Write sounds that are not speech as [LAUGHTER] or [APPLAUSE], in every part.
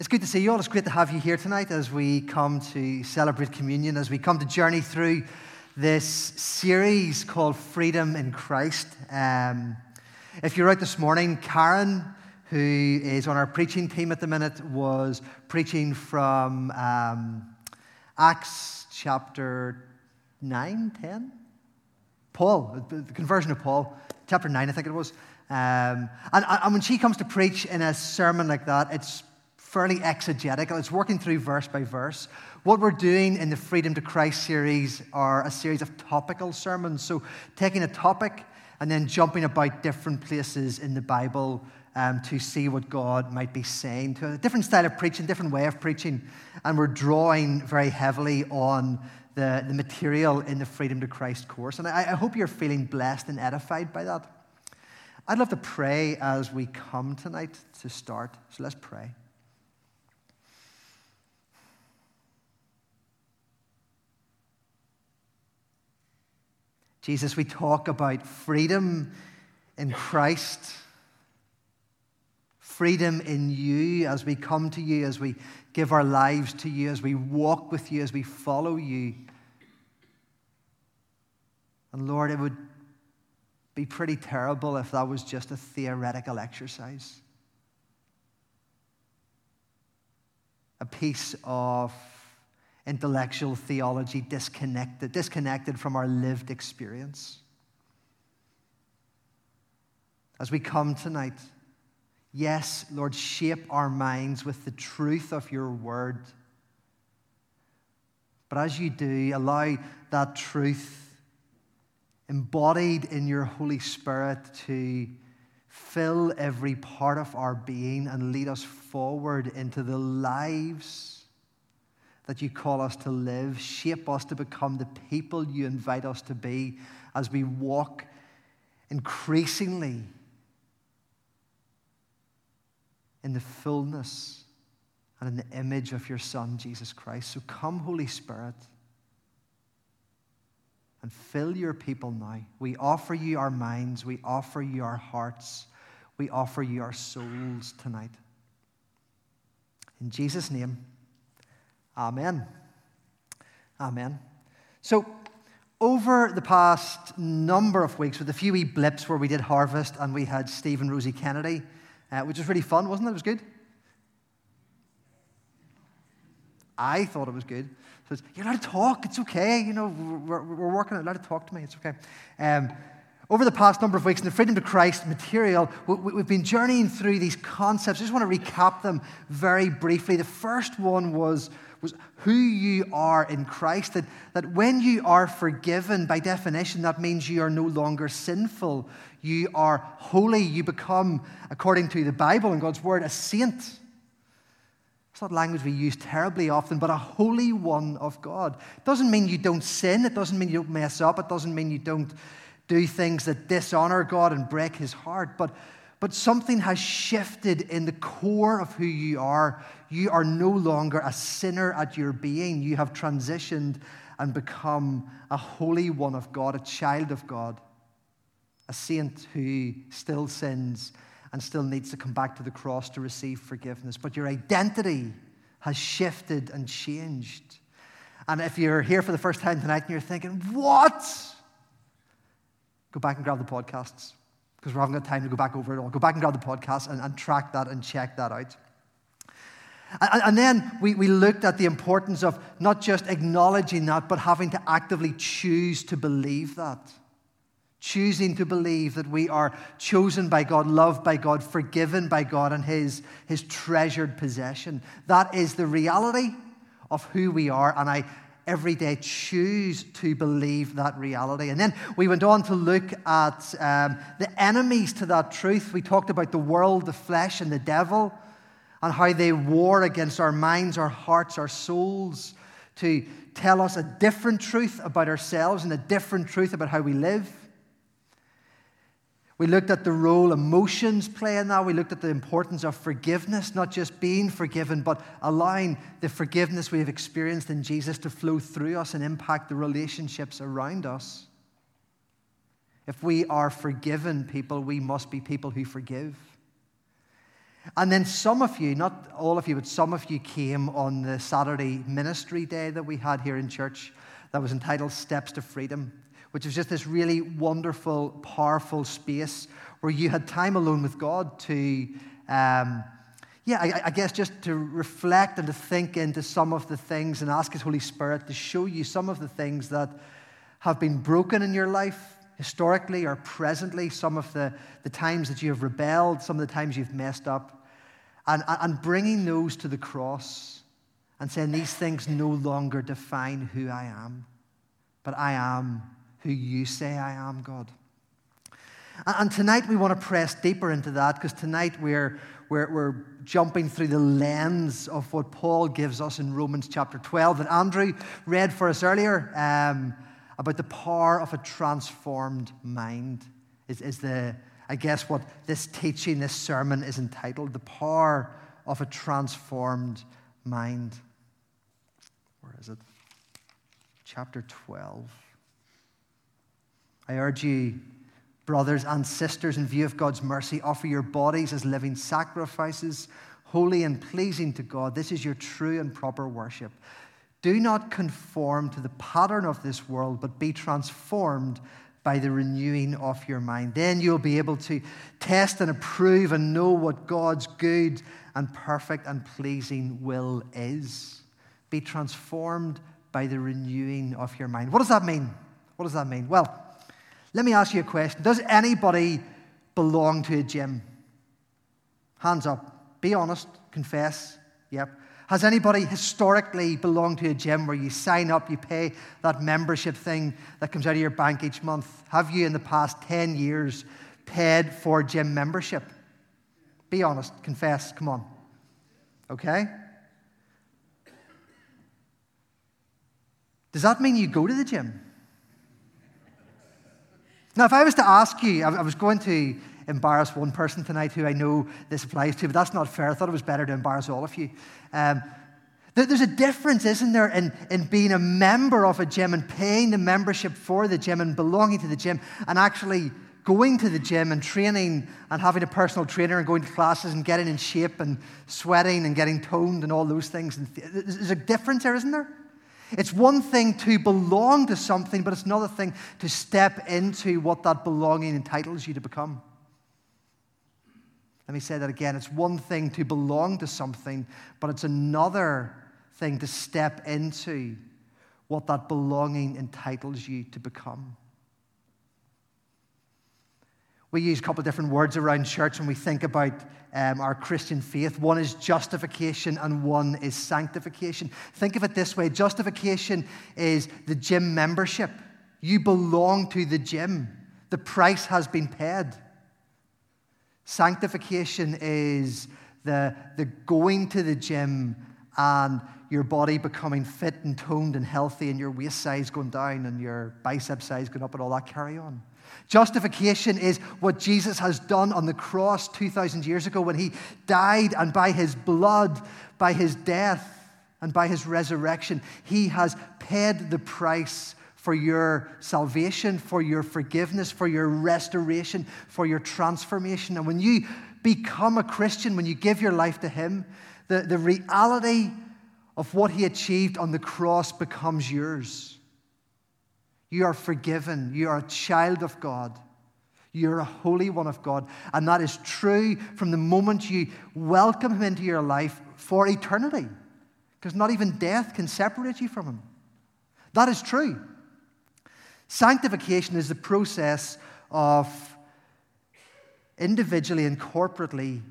It's good to see you all. It's great to have you here tonight as we come to celebrate communion, as we come to journey through this series called Freedom in Christ. Um, if you're out this morning, Karen, who is on our preaching team at the minute, was preaching from um, Acts chapter 9, 10? Paul, the conversion of Paul, chapter 9, I think it was. Um, and, and when she comes to preach in a sermon like that, it's fairly exegetical. It's working through verse by verse. What we're doing in the Freedom to Christ series are a series of topical sermons. So, taking a topic and then jumping about different places in the Bible um, to see what God might be saying to a different style of preaching, different way of preaching. And we're drawing very heavily on the, the material in the Freedom to Christ course. And I, I hope you're feeling blessed and edified by that. I'd love to pray as we come tonight to start. So let's pray. Jesus, we talk about freedom in Christ, freedom in you as we come to you, as we give our lives to you, as we walk with you, as we follow you. And Lord, it would be pretty terrible if that was just a theoretical exercise. A piece of intellectual theology disconnected, disconnected from our lived experience. As we come tonight, yes, Lord, shape our minds with the truth of your word. But as you do, allow that truth embodied in your Holy Spirit to fill every part of our being and lead us forward into the lives that you call us to live. Shape us to become the people you invite us to be as we walk increasingly in the fullness and in the image of your Son, Jesus Christ. So come, Holy Spirit, and fill your people now. We offer you our minds, we offer you our hearts, we offer you our souls tonight. In Jesus' name, Amen. Amen. So, over the past number of weeks, with a few wee blips where we did harvest and we had Steve and Rosie Kennedy, uh, which was really fun, wasn't it? It was good. I thought it was good. So you're allowed to talk. It's okay. You know, we're, we're working. Allowed to talk to me. It's okay. Um, over the past number of weeks in the Freedom to Christ material, we've been journeying through these concepts. I just want to recap them very briefly. The first one was was who you are in Christ. That, that when you are forgiven, by definition, that means you are no longer sinful. You are holy. You become, according to the Bible and God's Word, a saint. It's not language we use terribly often, but a holy one of God. It doesn't mean you don't sin. It doesn't mean you don't mess up. It doesn't mean you don't do things that dishonor God and break his heart. But but something has shifted in the core of who you are. You are no longer a sinner at your being. You have transitioned and become a holy one of God, a child of God, a saint who still sins and still needs to come back to the cross to receive forgiveness. But your identity has shifted and changed. And if you're here for the first time tonight and you're thinking, what? Go back and grab the podcasts because we haven't got time to go back over it all. Go back and grab the podcast and, and track that and check that out. And, then we, we looked at the importance of not just acknowledging that, but having to actively choose to believe that. Choosing to believe that we are chosen by God, loved by God, forgiven by God, and His, His treasured possession. That is the reality of who we are. And I every day choose to believe that reality. And then we went on to look at um, the enemies to that truth. We talked about the world, the flesh, and the devil, and how they war against our minds, our hearts, our souls to tell us a different truth about ourselves and a different truth about how we live. We looked at the role emotions play in that. We looked at the importance of forgiveness, not just being forgiven, but allowing the forgiveness we have experienced in Jesus to flow through us and impact the relationships around us. If we are forgiven people, we must be people who forgive. And then some of you, not all of you, but some of you came on the Saturday ministry day that we had here in church that was entitled Steps to Freedom, which was just this really wonderful, powerful space where you had time alone with God to, um, yeah, I, I, guess just to reflect and to think into some of the things and ask His Holy Spirit to show you some of the things that have been broken in your life historically or presently, some of the, the times that you have rebelled, some of the times you've messed up, and, and bringing those to the cross and saying, These things no longer define who I am, but I am who you say I am, God. And tonight we want to press deeper into that because tonight we're, we're, we're jumping through the lens of what Paul gives us in Romans chapter 12 that Andrew read for us earlier um, about the power of a transformed mind, is, is the, I guess, what this teaching, this sermon is entitled The Power of a Transformed Mind. Where is it? Chapter 12. I urge you, brothers and sisters, in view of God's mercy, offer your bodies as living sacrifices, holy and pleasing to God. This is your true and proper worship. Do not conform to the pattern of this world, but be transformed by the renewing of your mind. Then you'll be able to test and approve and know what God's good and perfect and pleasing will is. Be transformed by the renewing of your mind. What does that mean? What does that mean? Well, let me ask you a question. Does anybody belong to a gym? Hands up. Be honest. Confess. Yep. Has anybody historically belonged to a gym where you sign up, you pay that membership thing that comes out of your bank each month? Have you in the past 10 years paid for gym membership? Be honest. Confess. Come on. Okay? Does that mean you go to the gym? Now, if I was to ask you, I was going to embarrass one person tonight who I know this applies to, but that's not fair. I thought it was better to embarrass all of you. Um, there's a difference, isn't there, in, in being a member of a gym and paying the membership for the gym and belonging to the gym and actually going to the gym and training and having a personal trainer and going to classes and getting in shape and sweating and getting toned and all those things. There's a difference there, isn't there? It's one thing to belong to something, but it's another thing to step into what that belonging entitles you to become. Let me say that again. It's one thing to belong to something, but it's another thing to step into what that belonging entitles you to become. We use a couple of different words around church when we think about um, our Christian faith. One is justification and one is sanctification. Think of it this way justification is the gym membership. You belong to the gym, the price has been paid. Sanctification is the, the going to the gym and your body becoming fit and toned and healthy and your waist size going down and your bicep size going up and all that carry on. Justification is what Jesus has done on the cross 2,000 years ago when he died, and by his blood, by his death, and by his resurrection, he has paid the price for your salvation, for your forgiveness, for your restoration, for your transformation. And when you become a Christian, when you give your life to him, the, the reality of what he achieved on the cross becomes yours. You are forgiven. You are a child of God. You're a holy one of God. And that is true from the moment you welcome Him into your life for eternity. Because not even death can separate you from Him. That is true. Sanctification is the process of individually and corporately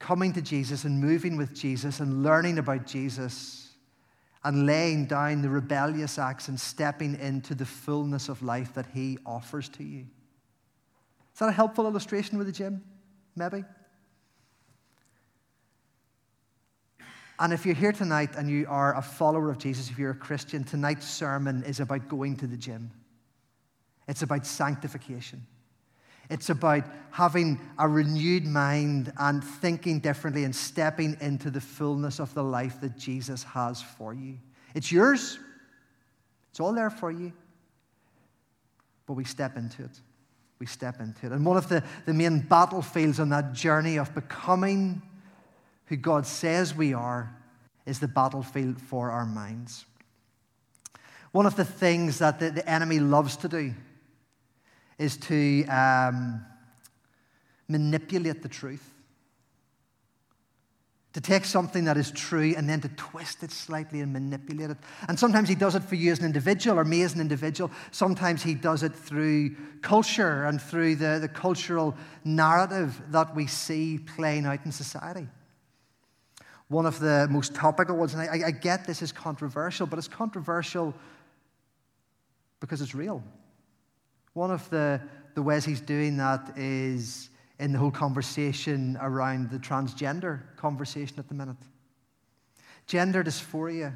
coming to Jesus and moving with Jesus and learning about Jesus and laying down the rebellious acts and stepping into the fullness of life that He offers to you. Is that a helpful illustration with the gym? Maybe? And if you're here tonight and you are a follower of Jesus, if you're a Christian, tonight's sermon is about going to the gym. It's about sanctification. It's about having a renewed mind and thinking differently and stepping into the fullness of the life that Jesus has for you. It's yours, it's all there for you. But we step into it. We step into it. And one of the, the main battlefields on that journey of becoming who God says we are, is the battlefield for our minds. One of the things that the, the enemy loves to do is to um, manipulate the truth. To take something that is true and then to twist it slightly and manipulate it. And sometimes he does it for you as an individual or me as an individual. Sometimes he does it through culture and through the, the cultural narrative that we see playing out in society. One of the most topical ones, and I, I get this is controversial, but it's controversial because it's real. One of the, the ways he's doing that is in the whole conversation around the transgender conversation at the minute. Gender dysphoria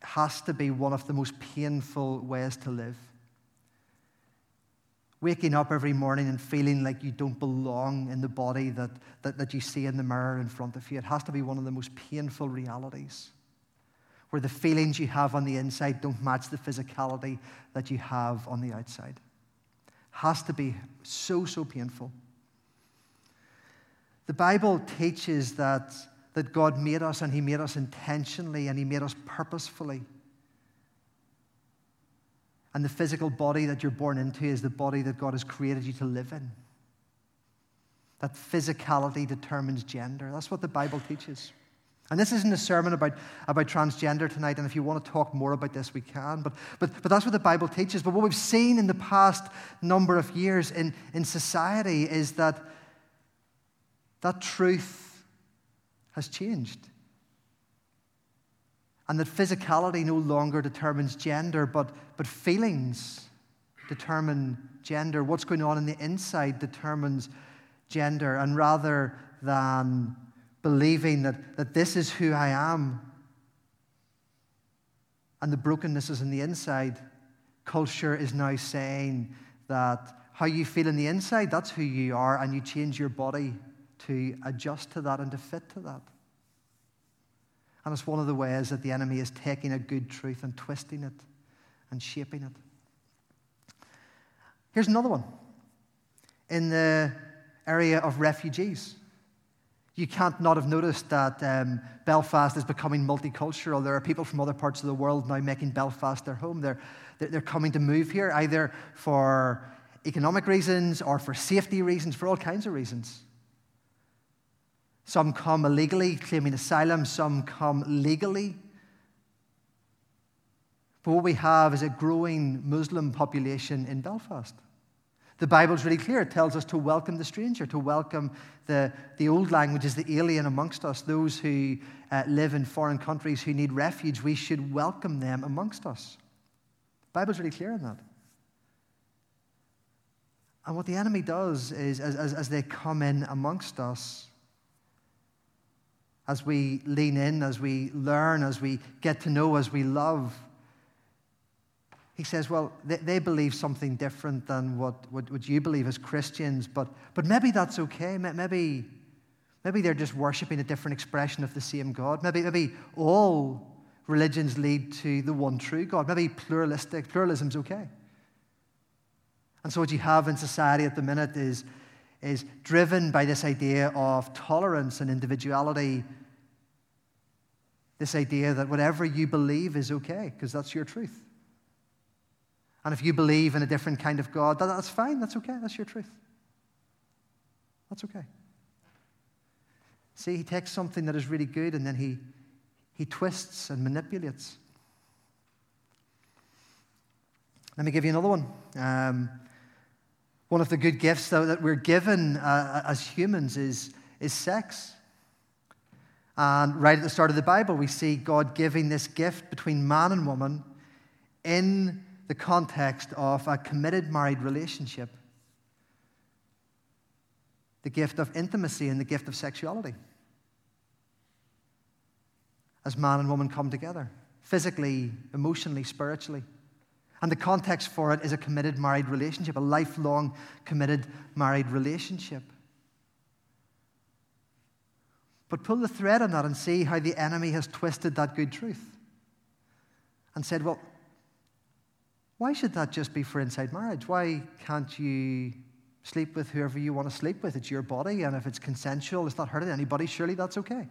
has to be one of the most painful ways to live. Waking up every morning and feeling like you don't belong in the body that, that, that you see in the mirror in front of you, it has to be one of the most painful realities where the feelings you have on the inside don't match the physicality that you have on the outside. Has to be so, so painful. The Bible teaches that, that God made us and He made us intentionally and He made us purposefully. And the physical body that you're born into is the body that God has created you to live in. That physicality determines gender. That's what the Bible teaches. And this isn't a sermon about, about transgender tonight, and if you want to talk more about this, we can. But, but, but that's what the Bible teaches. But what we've seen in the past number of years in, in society is that that truth has changed. And that physicality no longer determines gender, but, but feelings determine gender. What's going on in the inside determines gender. And rather than believing that, that this is who I am and the brokenness is in the inside, culture is now saying that how you feel in the inside, that's who you are, and you change your body to adjust to that and to fit to that. And it's one of the ways that the enemy is taking a good truth and twisting it and shaping it. Here's another one in the area of refugees. You can't not have noticed that um, Belfast is becoming multicultural. There are people from other parts of the world now making Belfast their home. They're, they're coming to move here either for economic reasons or for safety reasons, for all kinds of reasons. Some come illegally, claiming asylum, some come legally. But what we have is a growing Muslim population in Belfast. The Bible's really clear. It tells us to welcome the stranger, to welcome the, the old languages, the alien amongst us, those who uh, live in foreign countries who need refuge. We should welcome them amongst us. The Bible's really clear on that. And what the enemy does is, as, as, as they come in amongst us, as we lean in, as we learn, as we get to know, as we love, he says, well, they, they believe something different than what, what, what, you believe as Christians, but, but maybe that's okay. Maybe, maybe they're just worshiping a different expression of the same God. Maybe, maybe all religions lead to the one true God. Maybe pluralistic, pluralism's okay. And so what you have in society at the minute is, is driven by this idea of tolerance and individuality, this idea that whatever you believe is okay, because that's your truth. And if you believe in a different kind of God, that, that's fine. That's okay. That's your truth. That's okay. See, he takes something that is really good and then he, he twists and manipulates. Let me give you another one. Um, one of the good gifts that, that we're given uh, as humans is, is sex. And right at the start of the Bible, we see God giving this gift between man and woman in the context of a committed married relationship the gift of intimacy and the gift of sexuality. As man and woman come together, physically, emotionally, spiritually. And the context for it is a committed married relationship, a lifelong committed married relationship. But pull the thread on that and see how the enemy has twisted that good truth and said, well, why should that just be for inside marriage? Why can't you Sleep with whoever you want to sleep with. It's your body, and if it's consensual, it's not hurting anybody, surely that's okay.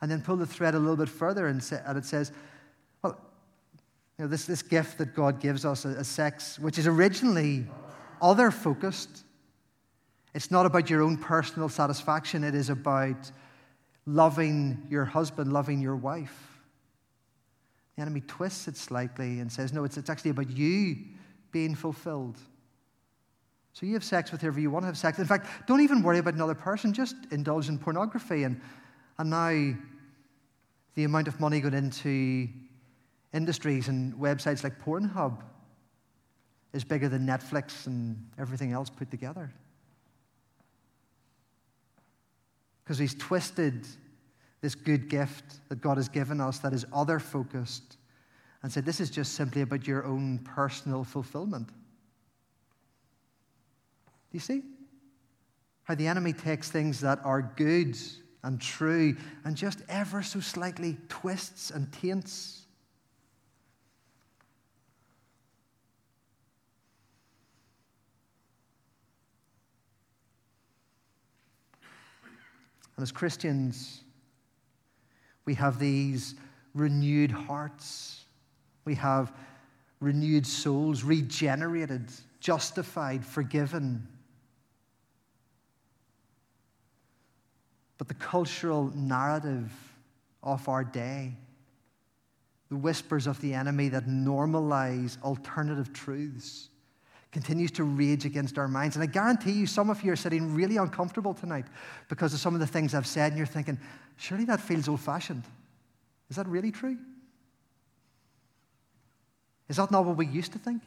And then pull the thread a little bit further, and, it says, well, you know, this, this gift that God gives us as sex, which is originally other focused, it's not about your own personal satisfaction, it is about loving your husband, loving your wife. The enemy twists it slightly and says, no, it's, it's actually about you being fulfilled. So you have sex with whoever you want to have sex. In fact, don't even worry about another person, just indulge in pornography. And, and now the amount of money going into industries and websites like Pornhub is bigger than Netflix and everything else put together. Because he's twisted this good gift that God has given us that is other focused and say, This is just simply about your own personal fulfillment. Do you see? How the enemy takes things that are good and true and just ever so slightly twists and taints. And as Christians, we have these renewed hearts. We have renewed souls, regenerated, justified, forgiven. But the cultural narrative of our day, the whispers of the enemy that normalize alternative truths, continues to rage against our minds. And I guarantee you, some of you are sitting really uncomfortable tonight because of some of the things I've said, and you're thinking, surely that feels old fashioned. Is that really true? Is that not what we used to think?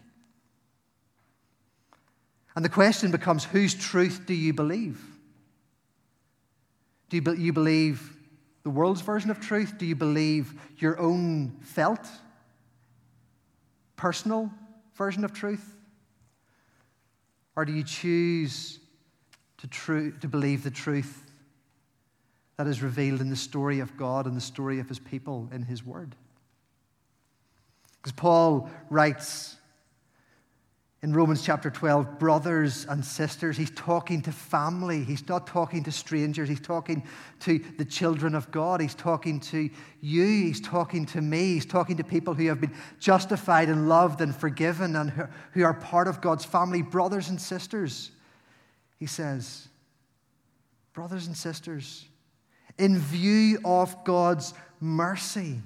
And the question becomes whose truth do you believe? Do you believe the world's version of truth? Do you believe your own felt, personal version of truth? Or do you choose to, tru- to believe the truth that is revealed in the story of God and the story of his people in his word? Because Paul writes in Romans chapter 12, brothers and sisters. He's talking to family. He's not talking to strangers. He's talking to the children of God. He's talking to you. He's talking to me. He's talking to people who have been justified and loved and forgiven and who, are part of God's family, brothers and sisters. He says, brothers and sisters, in view of God's mercy,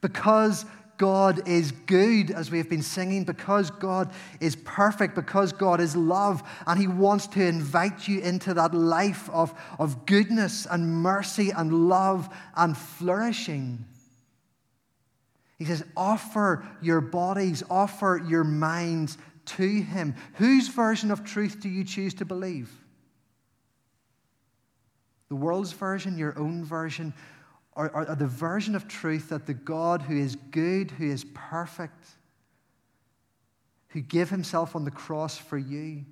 because God is good, as we have been singing, because God is perfect, because God is love, and He wants to invite you into that life of, of goodness and mercy and love and flourishing. He says, offer your bodies, offer your minds to Him. Whose version of truth do you choose to believe? The world's version, your own version, or, the version of truth that the God who is good, who is perfect, who gave himself on the cross for you,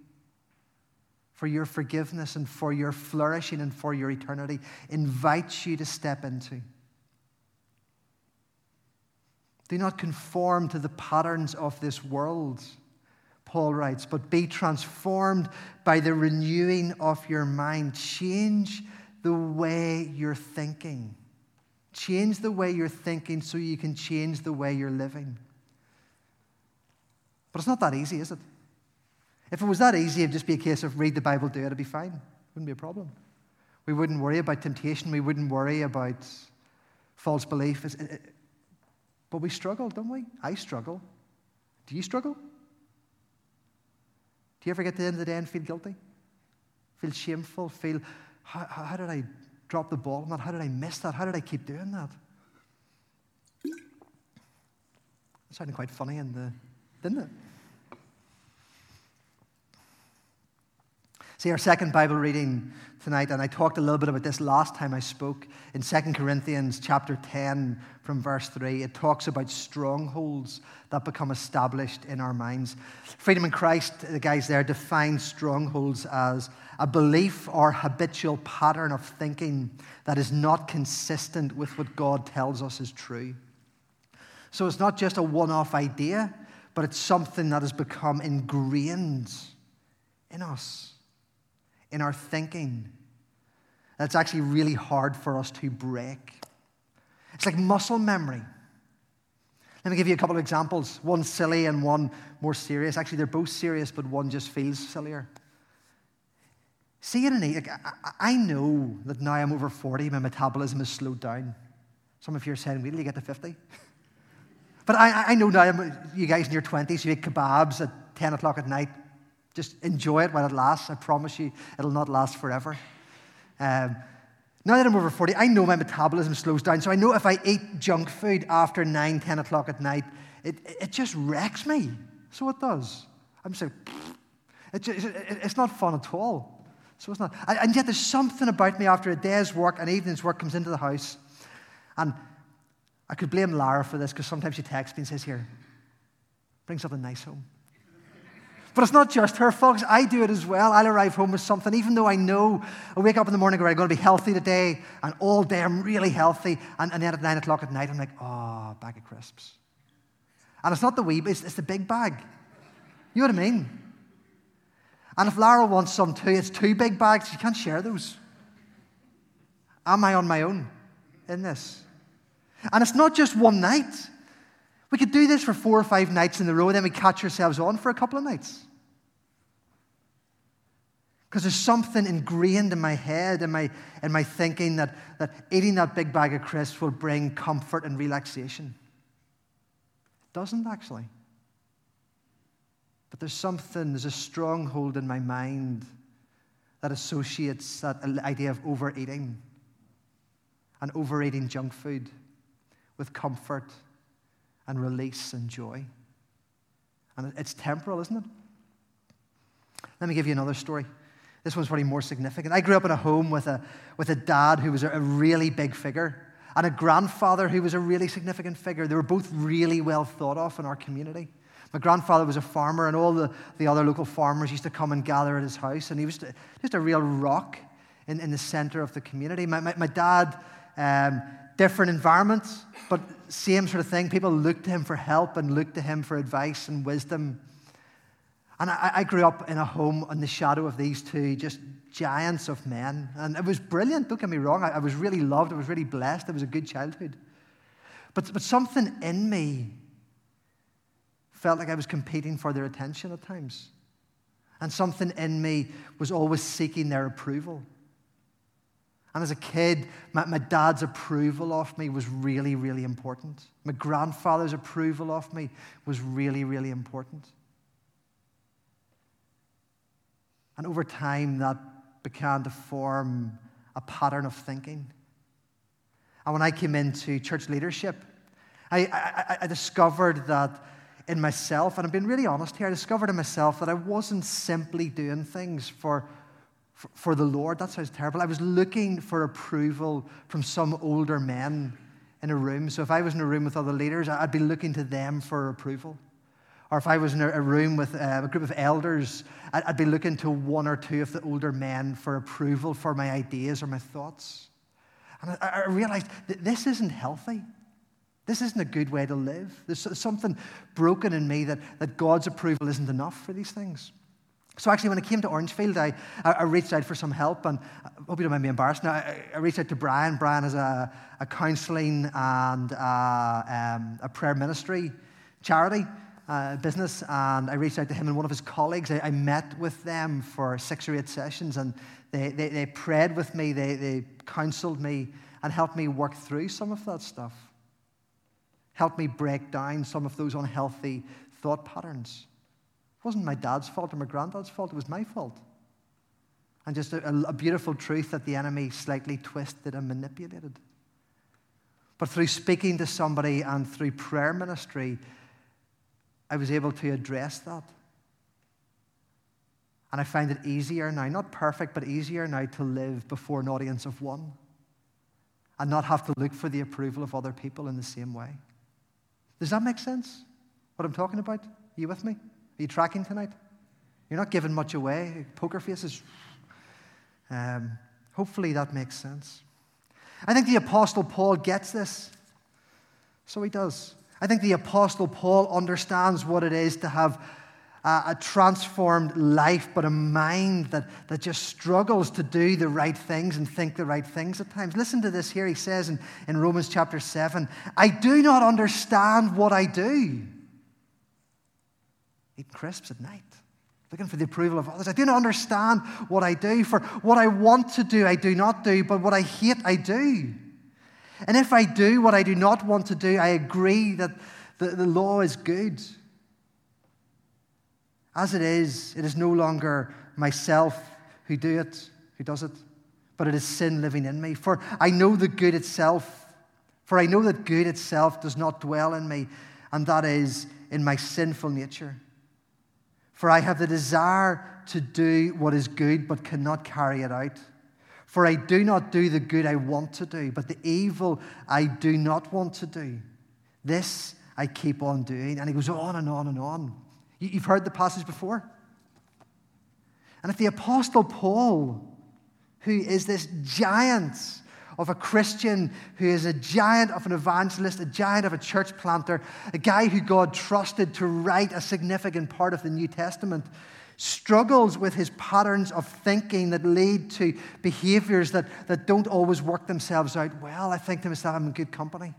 for your forgiveness and for your flourishing and for your eternity, invites you to step into. Do not conform to the patterns of this world, Paul writes, but be transformed by the renewing of your mind. Change the way you're thinking. Change the way you're thinking so you can change the way you're living. But it's not that easy, is it? If it was that easy, it'd just be a case of read the Bible, do it, it'd be fine. It wouldn't be a problem. We wouldn't worry about temptation. We wouldn't worry about false belief. But we struggle, don't we? I struggle. Do you struggle? Do you ever get to the end of the day and feel guilty? Feel shameful? Feel, how, how did I drop the ball on that? How did I miss that? How did I keep doing that? It sounded quite funny in the, didn't it? See, our second Bible reading tonight, and I talked a little bit about this last time I spoke in 2 Corinthians chapter 10 from verse 3. It talks about strongholds that become established in our minds. Freedom in Christ, the guys there define strongholds as a belief or habitual pattern of thinking that is not consistent with what God tells us is true. So it's not just a one off idea, but it's something that has become ingrained in us, in our thinking. That's actually really hard for us to break. It's like muscle memory. Let me give you a couple of examples. One silly and one more serious. Actually, they're both serious, but one just feels sillier. See it in like, I know that now I'm over 40, my metabolism has slowed down. Some of you are saying, wait till you get to 50. [LAUGHS] but I, I know now, you guys in your 20s, you eat kebabs at 10 o'clock at night. Just enjoy it while it lasts. I promise you, it'll not last forever. Um, now that I'm over 40, I know my metabolism slows down. So I know if I eat junk food after 9, 10 o'clock at night, it, it just wrecks me. So it does. I'm saying, [SNIFFS] it just, it, it's not fun at all. So it's not. And yet there's something about me after a day's work, an evening's work comes into the house. And I could blame Lara for this because sometimes she texts me and says, Here, bring something nice home. But it's not just her, folks. I do it as well. I'll arrive home with something, even though I know I wake up in the morning, and I'm going to be healthy today, and all day I'm really healthy. And, and then at nine o'clock at night, I'm like, oh, bag of crisps. And it's not the wee, it's, it's the big bag. You know what I mean? And if Lara wants some too, it's two big bags. You can't share those. Am I on my own in this? And it's not just one night. We could do this for four or five nights in a row, and then we catch ourselves on for a couple of nights. Because there's something ingrained in my head, in my, in my thinking, that, that eating that big bag of crisps will bring comfort and relaxation. It doesn't actually. But there's something, there's a stronghold in my mind that associates that idea of overeating and overeating junk food with comfort and release and joy. And it's temporal, isn't it? Let me give you another story. This one's probably more significant. I grew up in a home with a, with a dad who was a, really big figure and a grandfather who was a really significant figure. They were both really well thought of in our community. My grandfather was a farmer, and all the, the other local farmers used to come and gather at his house, and he was just a real rock in, in the center of the community. My, my, my dad um, different environments, but same sort of thing. People looked to him for help and looked to him for advice and wisdom. And I, I grew up in a home in the shadow of these two just giants of men. And it was brilliant, don't get me wrong. I, I was really loved, I was really blessed, it was a good childhood. But, but something in me felt like I was competing for their attention at times. And something in me was always seeking their approval. And as a kid, my, my, dad's approval of me was really, really important. My grandfather's approval of me was really, really important. And over time, that began to form a pattern of thinking. And when I came into church leadership, I, I, I discovered that in myself, and I've been really honest here, I discovered in myself that I wasn't simply doing things for for the Lord. That sounds terrible. I was looking for approval from some older men in a room. So if I was in a room with other leaders, I'd be looking to them for approval. Or if I was in a room with uh, a group of elders, I'd be looking to one or two of the older men for approval for my ideas or my thoughts. And I realized that this isn't healthy. This isn't a good way to live. There's something broken in me that, that God's approval isn't enough for these things. So actually, when I came to Orangefield, I, I reached out for some help, and I hope you don't mind me embarrassed. Now, I, I reached out to Brian. Brian is a, a counselling and uh, um, a prayer ministry charity uh, business, and I reached out to him and one of his colleagues. I, I met with them for six or eight sessions, and they, they, they prayed with me, they, they counseled me, and helped me work through some of that stuff. Helped me break down some of those unhealthy thought patterns. It wasn't my dad's fault or my granddad's fault, it was my fault. And just a, a beautiful truth that the enemy slightly twisted and manipulated. But through speaking to somebody and through prayer ministry, I was able to address that. And I find it easier now, not perfect, but easier now to live before an audience of one and not have to look for the approval of other people in the same way. Does that make sense? What I'm talking about? Are you with me? Are you tracking tonight? You're not giving much away. Poker faces. Um, hopefully that makes sense. I think the Apostle Paul gets this. So he does. I think the Apostle Paul understands what it is to have a, transformed life, but a mind that, that just struggles to do the right things and think the right things at times. Listen to this here. He says in, in Romans chapter 7 I do not understand what I do. Eating crisps at night, looking for the approval of others. I do not understand what I do. For what I want to do, I do not do, but what I hate, I do. And if I do what I do not want to do, I agree that the, the law is good. As it is, it is no longer myself who do it, who does it, but it is sin living in me. For I know the good itself, for I know that good itself does not dwell in me, and that is in my sinful nature. For I have the desire to do what is good, but cannot carry it out. For I do not do the good I want to do, but the evil I do not want to do. This I keep on doing. And he goes on and on and on. You've heard the passage before. And if the Apostle Paul, who is this giant of a Christian, who is a giant of an evangelist, a giant of a church planter, a guy who God trusted to write a significant part of the New Testament, struggles with his patterns of thinking that lead to behaviors that, that don't always work themselves out well, I think to myself, I'm in good company.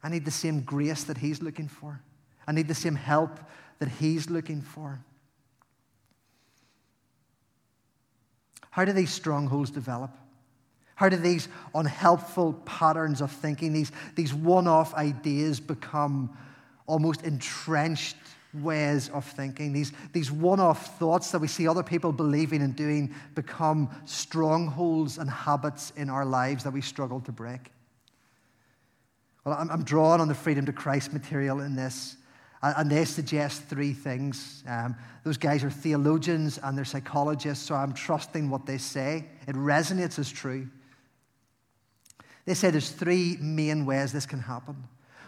I need the same grace that he's looking for. I need the same help that he's looking for. How do these strongholds develop? How do these unhelpful patterns of thinking, these, these one off ideas, become almost entrenched ways of thinking? These, these one off thoughts that we see other people believing and doing become strongholds and habits in our lives that we struggle to break. Well, I'm, I'm drawn on the Freedom to Christ material in this. And they suggest three things. Um, those guys are theologians and they're psychologists, so I'm trusting what they say. It resonates as true. They say there's three main ways this can happen.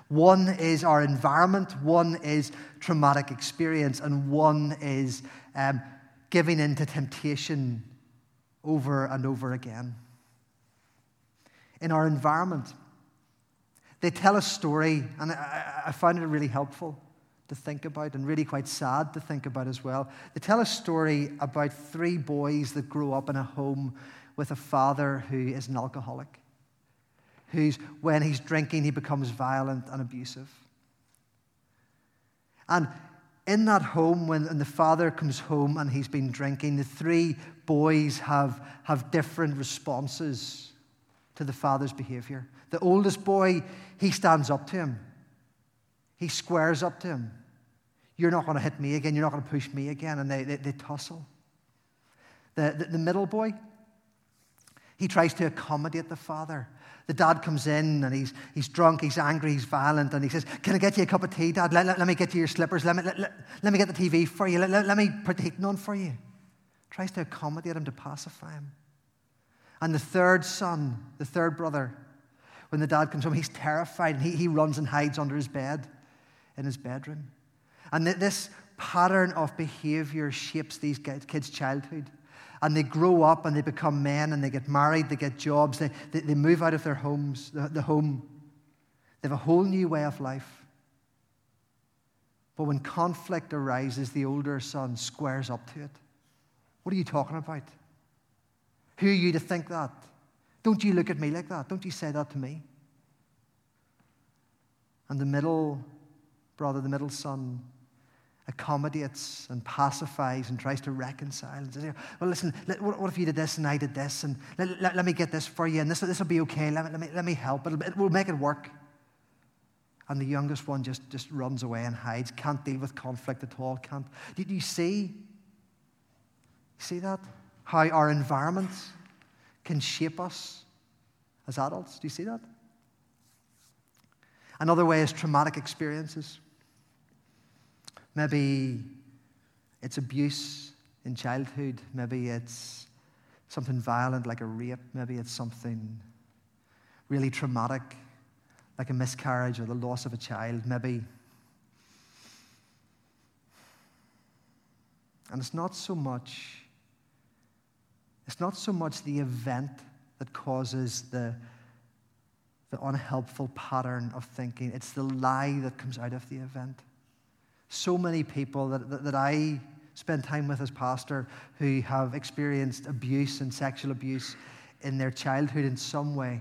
One is our environment, one is traumatic experience, and one is um, giving in to temptation over and over again. In our environment, they tell a story, and I, I find it really helpful to think about and really quite sad to think about as well. They tell a story about three boys that grow up in a home with a father who is an alcoholic, who's, when he's drinking, he becomes violent and abusive. And in that home, when the father comes home and he's been drinking, the three boys have, have different responses to the father's behavior. The oldest boy, he stands up to him. He squares up to him. You're not going to hit me again. You're not going to push me again. And they, they, they tussle. The, the, the middle boy, he tries to accommodate the father. The dad comes in and he's, he's drunk, he's angry, he's violent, and he says, Can I get you a cup of tea, Dad? Let, let, let me get you your slippers. Let me, let, let, let me get the TV for you. Let, let, let me put the heating on for you. Tries to accommodate him, to pacify him. And the third son, the third brother, when the dad comes home, he's terrified and he, he runs and hides under his bed in his bedroom. And this pattern of behavior shapes these kids' childhood. And they grow up and they become men and they get married, they get jobs, they, they, they move out of their homes, the, the home. They have a whole new way of life. But when conflict arises, the older son squares up to it. What are you talking about? Who are you to think that? Don't you look at me like that? Don't you say that to me? And the middle brother, the middle son, accommodates and pacifies and tries to reconcile and says, Well, listen, let, what, what, if you did this and I did this? And let, let, let me get this for you, and this, this will be okay. Let me, let me, help. It'll, it will make it work. And the youngest one just, just runs away and hides, can't deal with conflict at all. Can't. Did you see? See that? How our environment can shape us as adults. Do you see that? Another way is traumatic experiences. Maybe it's abuse in childhood. Maybe it's something violent like a rape. Maybe it's something really traumatic like a miscarriage or the loss of a child. Maybe. And it's not so much it's not so much the event that causes the, the unhelpful pattern of thinking. It's the lie that comes out of the event. So many people that, that, that I spend time with as pastor who have experienced abuse and sexual abuse in their childhood in some way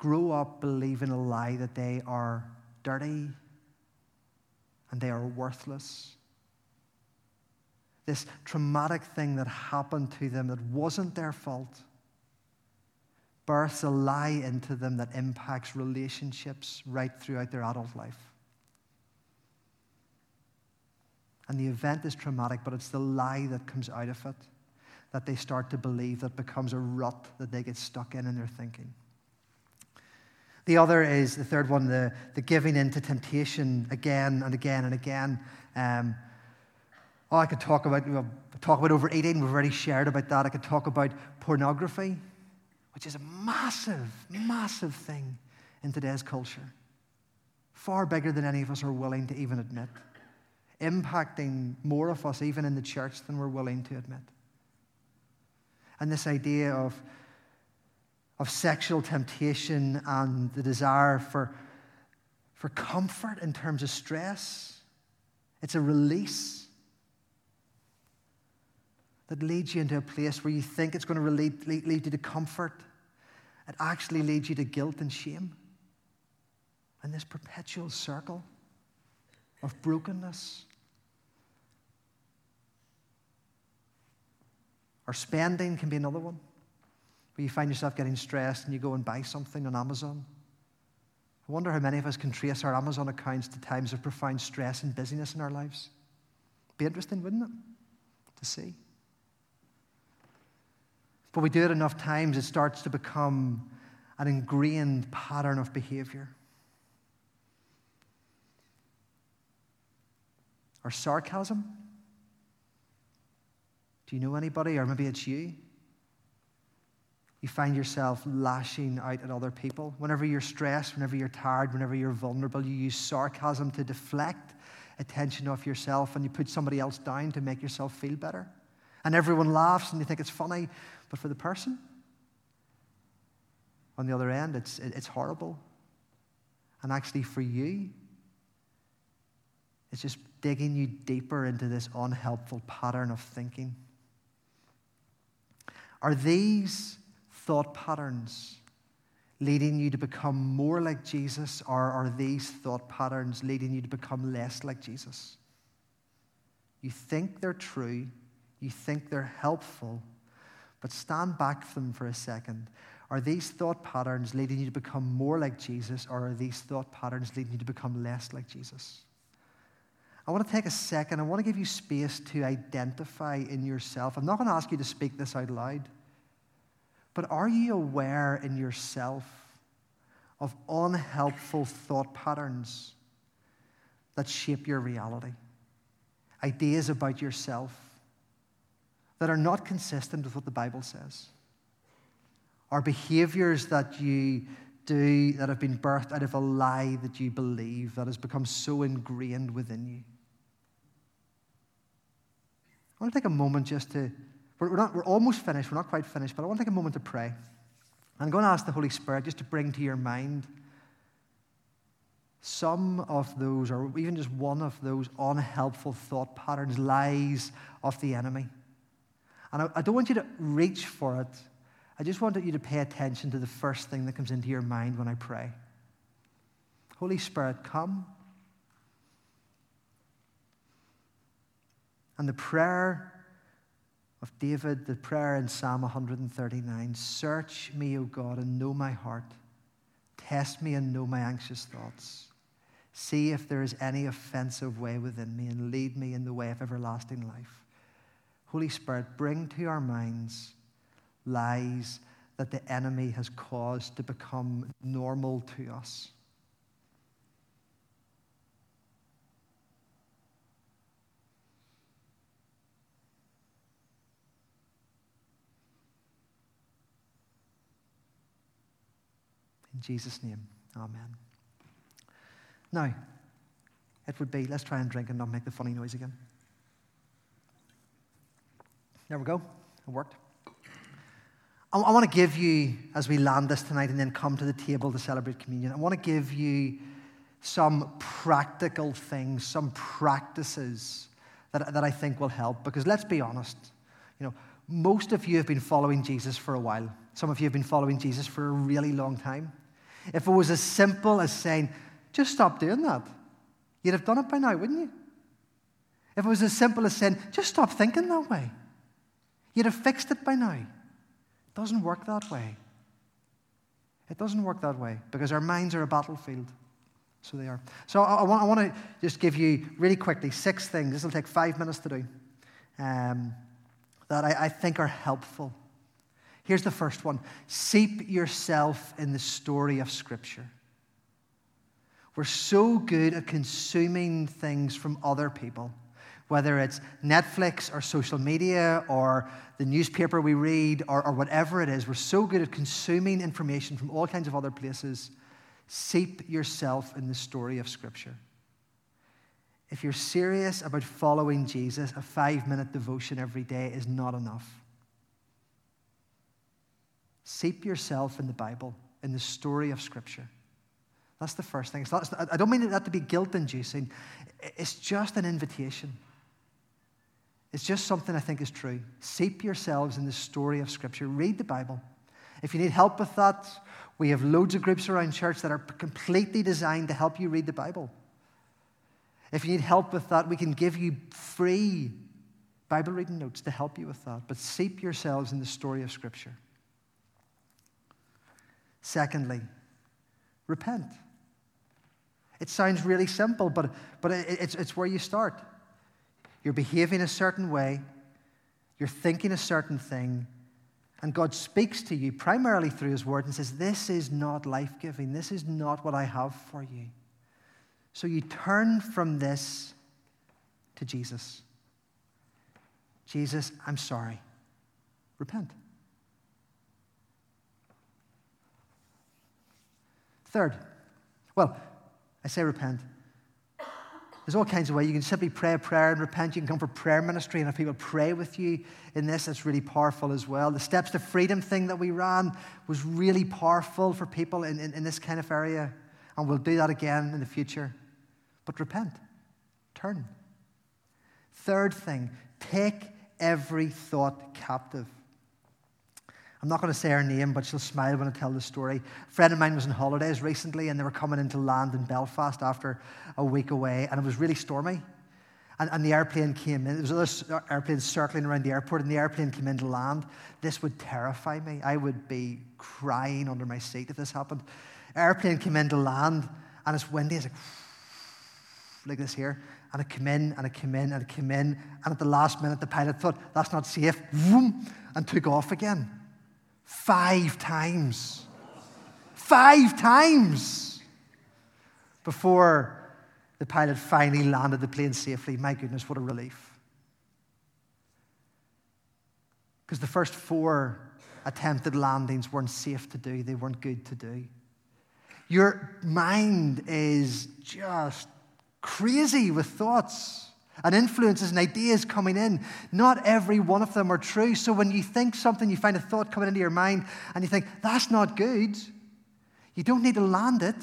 grow up believing a lie that they are dirty and they are worthless. This traumatic thing that happened to them that wasn't their fault births a lie into them that impacts relationships right throughout their adult life. And the event is traumatic, but it's the lie that comes out of it that they start to believe that becomes a rut that they get stuck in in their thinking. The other is the third one, the, the giving in to temptation again and again and again. Um, oh, I could talk about, know, talk about overeating. We've already shared about that. I could talk about pornography, which is a massive, massive thing in today's culture. Far bigger than any of us are willing to even admit impacting more of us, even in the church, than we're willing to admit. And this idea of, of sexual temptation and the desire for, for comfort in terms of stress, it's a release that leads you into a place where you think it's going to lead, lead, lead you to comfort. It actually leads you to guilt and shame. And this perpetual circle of brokenness Or spending can be another one, where you find yourself getting stressed and you go and buy something on Amazon. I wonder how many of us can trace our Amazon accounts to times of profound stress and busyness in our lives. Be interesting, wouldn't it? To see. But we do it enough times, it starts to become an ingrained pattern of behavior. Or sarcasm. Do you know anybody, or maybe it's you? You find yourself lashing out at other people. Whenever you're stressed, whenever you're tired, whenever you're vulnerable, you use sarcasm to deflect attention off yourself and you put somebody else down to make yourself feel better. And everyone laughs and you think it's funny, but for the person on the other end, it's, it's horrible. And actually, for you, it's just digging you deeper into this unhelpful pattern of thinking. Are these thought patterns leading you to become more like Jesus, or are these thought patterns leading you to become less like Jesus? You think they're true, you think they're helpful, but stand back from them for a second. Are these thought patterns leading you to become more like Jesus, or are these thought patterns leading you to become less like Jesus? I want to take a second. I want to give you space to identify in yourself. I'm not going to ask you to speak this out loud, but are you aware in yourself of unhelpful thought patterns that shape your reality? Ideas about yourself that are not consistent with what the Bible says? Are behaviors that you do that have been birthed out of a lie that you believe that has become so ingrained within you? I want to take a moment just to, we're, not, we're almost finished, we're not quite finished, but I want to take a moment to pray. I'm going to ask the Holy Spirit just to bring to your mind some of those, or even just one of those unhelpful thought patterns, lies of the enemy. And I, I don't want you to reach for it. I just want you to pay attention to the first thing that comes into your mind when I pray. Holy Spirit, come. And the prayer of David, the prayer in Psalm 139 Search me, O God, and know my heart. Test me and know my anxious thoughts. See if there is any offensive way within me, and lead me in the way of everlasting life. Holy Spirit, bring to our minds lies that the enemy has caused to become normal to us. In Jesus' name, amen. Now, it would be, let's try and drink and not make the funny noise again. There we go. It worked. I, I want to give you, as we land this tonight and then come to the table to celebrate communion, I want to give you some practical things, some practices that, that I think will help. Because let's be honest, you know, most of you have been following Jesus for a while. Some of you have been following Jesus for a really long time. If it was as simple as saying, just stop doing that, you'd have done it by now, wouldn't you? If it was as simple as saying, just stop thinking that way, you'd have fixed it by now. It doesn't work that way. It doesn't work that way because our minds are a battlefield. So they are. So I, I, want, I want to just give you really quickly six things. This will take five minutes to do um, that I, I think are helpful. Here's the first one seep yourself in the story of Scripture. We're so good at consuming things from other people, whether it's Netflix or social media or the newspaper we read or, or whatever it is. We're so good at consuming information from all kinds of other places Seep yourself in the story of Scripture. If you're serious about following Jesus, a five minute devotion every day is not enough. Seep yourself in the Bible, in the story of Scripture. That's the first thing. I don't mean that to be guilt inducing, it's just an invitation. It's just something I think is true. Seep yourselves in the story of Scripture. Read the Bible. If you need help with that, we have loads of groups around church that are completely designed to help you read the Bible. If you need help with that, we can give you free Bible reading notes to help you with that. But seep yourselves in the story of Scripture. Secondly, repent. It sounds really simple, but, but it's, it's where you start. You're behaving a certain way, you're thinking a certain thing, and God speaks to you primarily through His Word and says, This is not life giving. This is not what I have for you. So you turn from this to Jesus. Jesus, I'm sorry. Repent. Third, well, I say repent. There's all kinds of ways. You can simply pray a prayer and repent. You can come for prayer ministry and have people pray with you in this. That's really powerful as well. The Steps to Freedom thing that we ran was really powerful for people in, in, in this kind of area. And we'll do that again in the future. But repent, turn. Third thing, take every thought captive. I'm not going to say her name, but she'll smile when I tell the story. A friend of mine was on holidays recently, and they were coming into land in Belfast after a week away, and it was really stormy. And, and the airplane came in. There was other airplanes circling around the airport, and the airplane came into land. This would terrify me. I would be crying under my seat if this happened. Airplane came into land, and it's windy. It's like, [SNIFFS] like this here. And it came in, and it came in, and it came in. And at the last minute, the pilot thought, that's not safe, and took off again. Five times. Five times before the pilot finally landed the plane safely. My goodness, what a relief. Because the first four attempted landings weren't safe to do, they weren't good to do. Your mind is just crazy with thoughts and influences and ideas coming in. Not every one of them are true. So when you think something, you find a thought coming into your mind and you think, that's not good, you don't need to land it.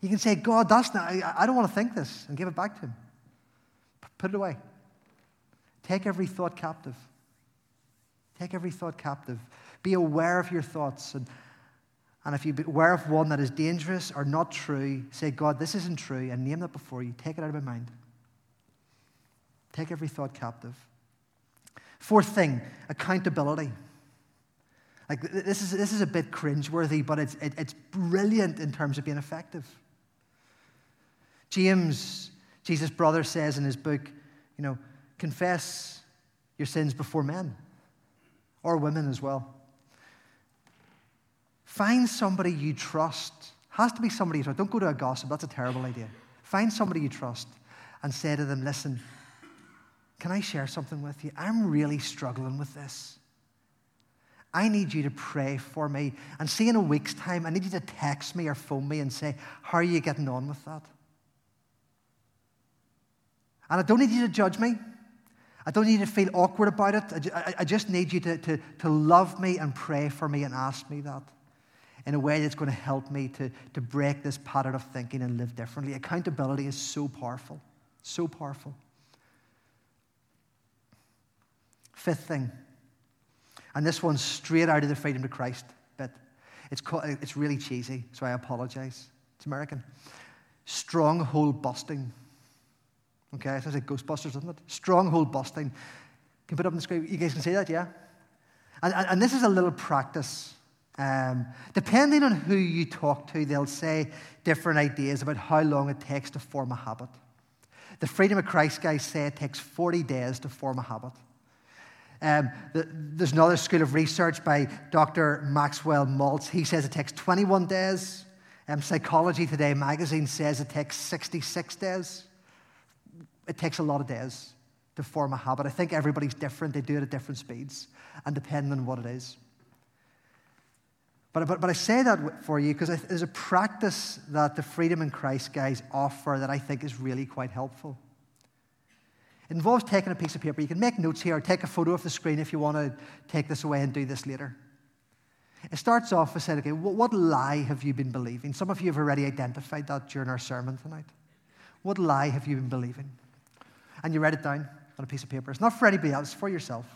You can say, God, that's not, I, don't want to think this, and give it back to Him. Put it away. Take every thought captive. Take every thought captive. Be aware of your thoughts. And, and if you're aware of one that is dangerous or not true, say, God, this isn't true, and name that before you. Take it out of my mind. Take every thought captive. Fourth thing, accountability. Like this is, this is a bit cringeworthy, but it's, it, it's brilliant in terms of being effective. James, Jesus' brother, says in his book, you know, confess your sins before men or women as well. Find somebody you trust. Has to be somebody you trust. Don't go to a gossip, that's a terrible idea. Find somebody you trust and say to them, listen, can I share something with you? I'm really struggling with this. I need you to pray for me. And see, in a week's time, I need you to text me or phone me and say, How are you getting on with that? And I don't need you to judge me. I don't need you to feel awkward about it. I, I just need you to, to, to love me and pray for me and ask me that in a way that's going to help me to, to break this pattern of thinking and live differently. Accountability is so powerful, so powerful. Fifth thing, and this one's straight out of the Freedom in Christ bit. It's, it's really cheesy, so I apologize. It's American. Stronghold busting. Okay, it sounds like Ghostbusters, doesn't it? Stronghold busting. Can you put up on the screen? You guys can see that, yeah? And, and, and this is a little practice. Um, depending on who you talk to, they'll say different ideas about how long it takes to form a habit. The Freedom in Christ guys say it takes 40 days to form a habit. Um, the, there's another school of research by Dr. Maxwell Maltz. He says it takes 21 days. Um, Psychology Today magazine says it takes 66 days. It takes a lot of days to form a habit. I think everybody's different. They do it at different speeds and depending on what it is. But, but, but I say that for you because there's a practice that the Freedom in Christ guys offer that I think is really quite helpful. It involves taking a piece of paper. You can make notes here or take a photo of the screen if you want to take this away and do this later. It starts off with saying, okay, what lie have you been believing? Some of you have already identified that during our sermon tonight. What lie have you been believing? And you write it down on a piece of paper. It's not for anybody else, it's for yourself.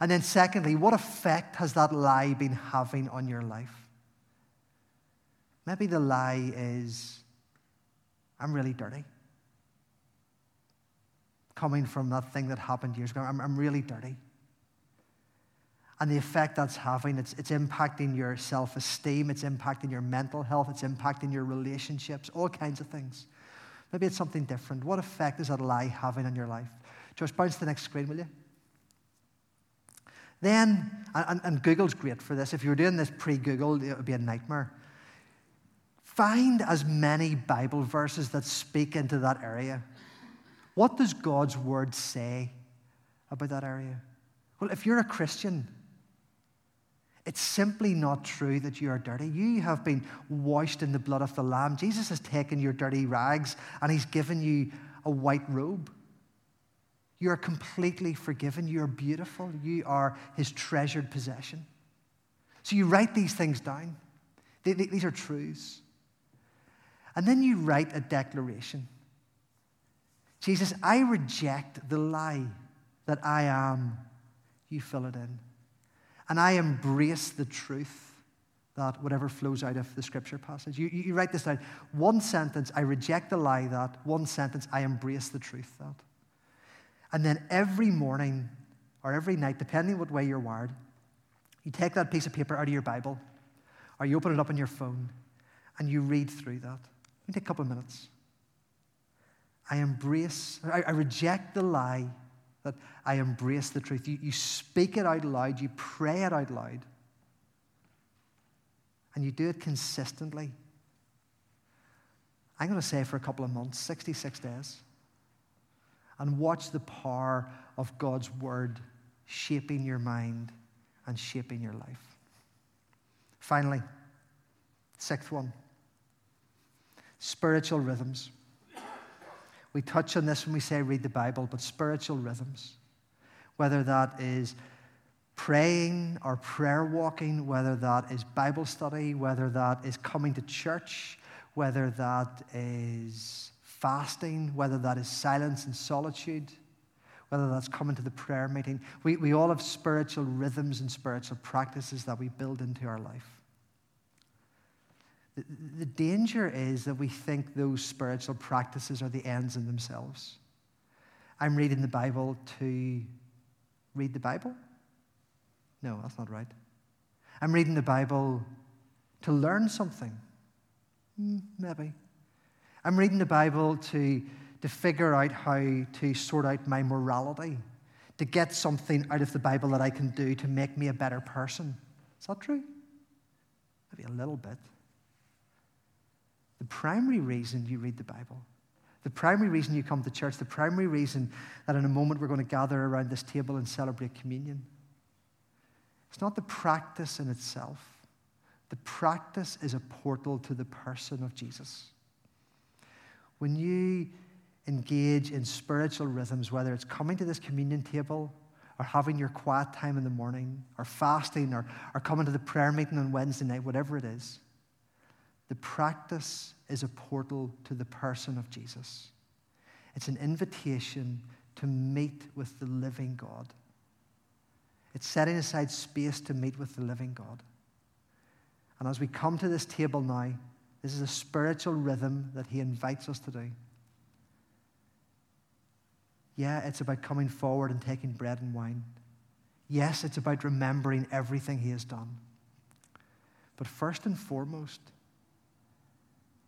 And then, secondly, what effect has that lie been having on your life? Maybe the lie is, I'm really dirty coming from that thing that happened years ago. I'm, I'm really dirty. And the effect that's having, it's, it's impacting your self esteem, it's impacting your mental health, it's impacting your relationships, all kinds of things. Maybe it's something different. What effect is that lie having on your life? Just bounce to the next screen, will you? Then, and, and Google's great for this. If you were doing this pre Google, it would be a nightmare. Find as many Bible verses that speak into that area. What does God's word say about that area? Well, if you're a Christian, it's simply not true that you are dirty. You have been washed in the blood of the Lamb. Jesus has taken your dirty rags and he's given you a white robe. You are completely forgiven. You are beautiful. You are his treasured possession. So you write these things down. These are truths. And then you write a declaration. Jesus, I reject the lie that I am. You fill it in. And I embrace the truth that whatever flows out of the scripture passage. You, you write this down. One sentence, I reject the lie that. One sentence, I embrace the truth that. And then every morning or every night, depending what way you're wired, you take that piece of paper out of your Bible or you open it up on your phone and you read through that. You take a couple of minutes. I embrace, I, I reject the lie that I embrace the truth. You, you speak it out loud, you pray it out loud, and you do it consistently. I'm going to say for a couple of months, 66 days, and watch the power of God's word shaping your mind and shaping your life. Finally, sixth one spiritual rhythms. We touch on this when we say read the Bible, but spiritual rhythms, whether that is praying or prayer walking, whether that is Bible study, whether that is coming to church, whether that is fasting, whether that is silence and solitude, whether that's coming to the prayer meeting. We, we all have spiritual rhythms and spiritual practices that we build into our life. The danger is that we think those spiritual practices are the ends in themselves. I'm reading the Bible to read the Bible? No, that's not right. I'm reading the Bible to learn something? Hmm, maybe. I'm reading the Bible to, to figure out how to sort out my morality, to get something out of the Bible that I can do to make me a better person. Is that true? Maybe a little bit. The primary reason you read the Bible, the primary reason you come to church, the primary reason that in a moment we're going to gather around this table and celebrate communion, it's not the practice in itself. The practice is a portal to the person of Jesus. When you engage in spiritual rhythms, whether it's coming to this communion table or having your quiet time in the morning or fasting or, or coming to the prayer meeting on Wednesday night, whatever it is, the practice is a portal to the person of Jesus. It's an invitation to meet with the living God. It's setting aside space to meet with the living God. And as we come to this table now, this is a spiritual rhythm that He invites us to do. Yeah, it's about coming forward and taking bread and wine. Yes, it's about remembering everything He has done. But first and foremost,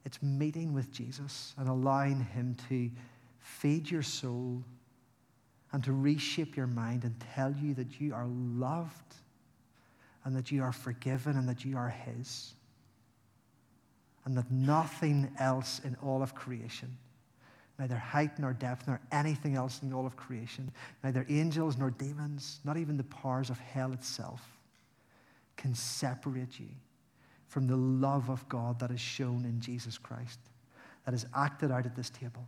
it's meeting with Jesus and allowing Him to feed your soul and to reshape your mind and tell you that you are loved and that you are forgiven and that you are His. And that nothing else in all of creation, neither height nor depth nor anything else in all of creation, neither angels nor demons, not even the powers of hell itself, can separate you from the love of God that is shown in Jesus Christ, that is acted out at this table.